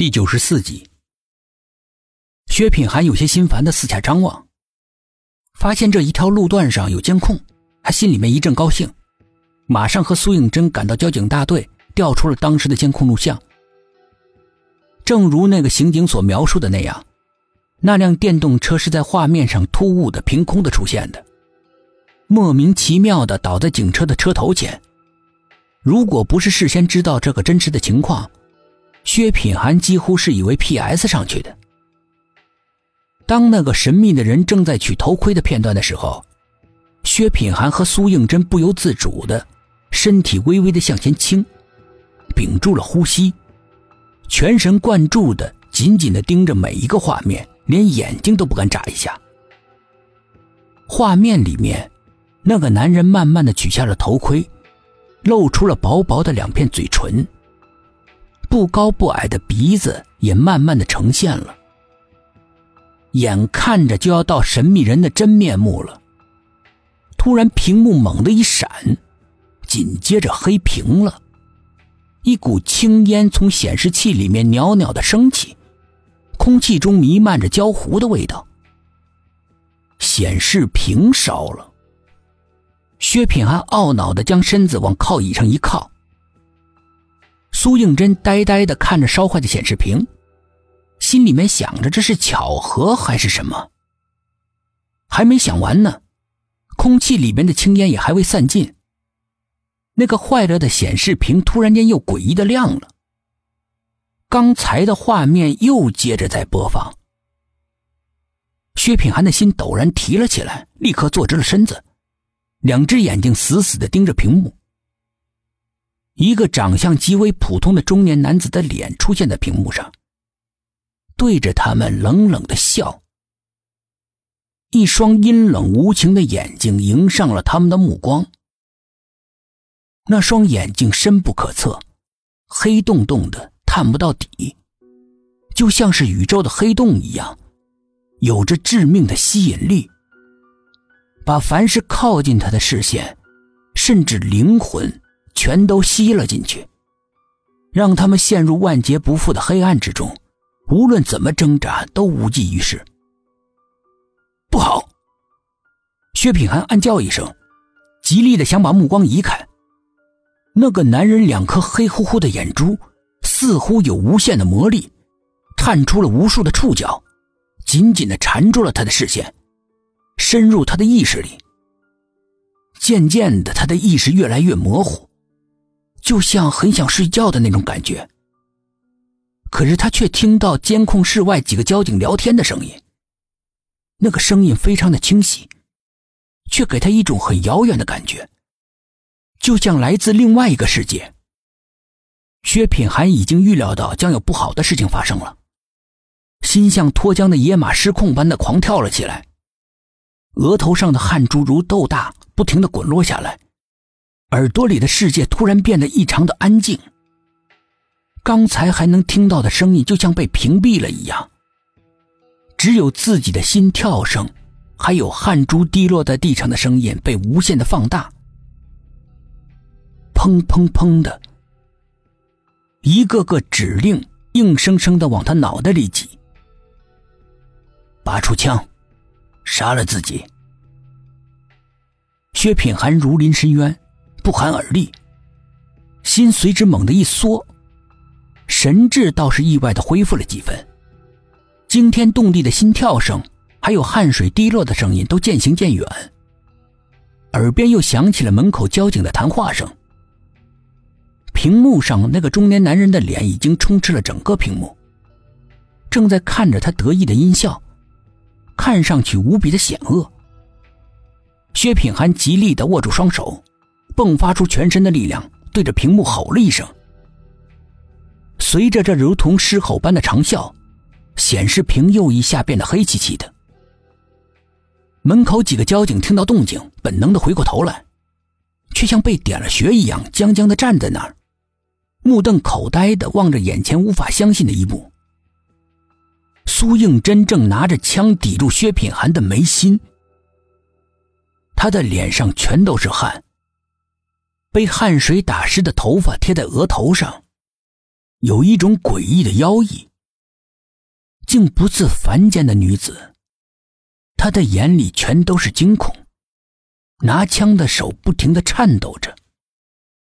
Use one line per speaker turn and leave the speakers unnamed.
第九十四集，薛品涵有些心烦的四下张望，发现这一条路段上有监控，他心里面一阵高兴，马上和苏应真赶到交警大队，调出了当时的监控录像。正如那个刑警所描述的那样，那辆电动车是在画面上突兀的、凭空的出现的，莫名其妙的倒在警车的车头前。如果不是事先知道这个真实的情况，薛品涵几乎是以为 P.S. 上去的。当那个神秘的人正在取头盔的片段的时候，薛品涵和苏应真不由自主的身体微微的向前倾，屏住了呼吸，全神贯注的紧紧的盯着每一个画面，连眼睛都不敢眨一下。画面里面，那个男人慢慢的取下了头盔，露出了薄薄的两片嘴唇。不高不矮的鼻子也慢慢的呈现了，眼看着就要到神秘人的真面目了。突然，屏幕猛地一闪，紧接着黑屏了，一股青烟从显示器里面袅袅的升起，空气中弥漫着焦糊的味道。显示屏烧了，薛品涵懊恼的将身子往靠椅上一靠。苏应真呆呆的看着烧坏的显示屏，心里面想着这是巧合还是什么。还没想完呢，空气里面的青烟也还未散尽。那个坏了的显示屏突然间又诡异的亮了。刚才的画面又接着在播放。薛品涵的心陡然提了起来，立刻坐直了身子，两只眼睛死死的盯着屏幕。一个长相极为普通的中年男子的脸出现在屏幕上，对着他们冷冷的笑。一双阴冷无情的眼睛迎上了他们的目光。那双眼睛深不可测，黑洞洞的，探不到底，就像是宇宙的黑洞一样，有着致命的吸引力，把凡是靠近他的视线，甚至灵魂。全都吸了进去，让他们陷入万劫不复的黑暗之中，无论怎么挣扎都无济于事。不好！薛品涵暗叫一声，极力的想把目光移开。那个男人两颗黑乎乎的眼珠，似乎有无限的魔力，探出了无数的触角，紧紧的缠住了他的视线，深入他的意识里。渐渐的，他的意识越来越模糊。就像很想睡觉的那种感觉，可是他却听到监控室外几个交警聊天的声音。那个声音非常的清晰，却给他一种很遥远的感觉，就像来自另外一个世界。薛品涵已经预料到将有不好的事情发生了，心像脱缰的野马失控般的狂跳了起来，额头上的汗珠如豆大，不停的滚落下来。耳朵里的世界突然变得异常的安静，刚才还能听到的声音就像被屏蔽了一样，只有自己的心跳声，还有汗珠滴落在地上的声音被无限的放大，砰砰砰的，一个个指令硬生生的往他脑袋里挤，拔出枪，杀了自己。薛品涵如临深渊。不寒而栗，心随之猛地一缩，神智倒是意外的恢复了几分，惊天动地的心跳声，还有汗水滴落的声音都渐行渐远，耳边又响起了门口交警的谈话声。屏幕上那个中年男人的脸已经充斥了整个屏幕，正在看着他得意的阴笑，看上去无比的险恶。薛品涵极力的握住双手。迸发出全身的力量，对着屏幕吼了一声。随着这如同狮吼般的长啸，显示屏又一下变得黑漆漆的。门口几个交警听到动静，本能的回过头来，却像被点了穴一样，僵僵的站在那儿，目瞪口呆的望着眼前无法相信的一幕。苏应真正拿着枪抵住薛品涵的眉心，他的脸上全都是汗。被汗水打湿的头发贴在额头上，有一种诡异的妖异。竟不似凡间的女子，她的眼里全都是惊恐，拿枪的手不停的颤抖着。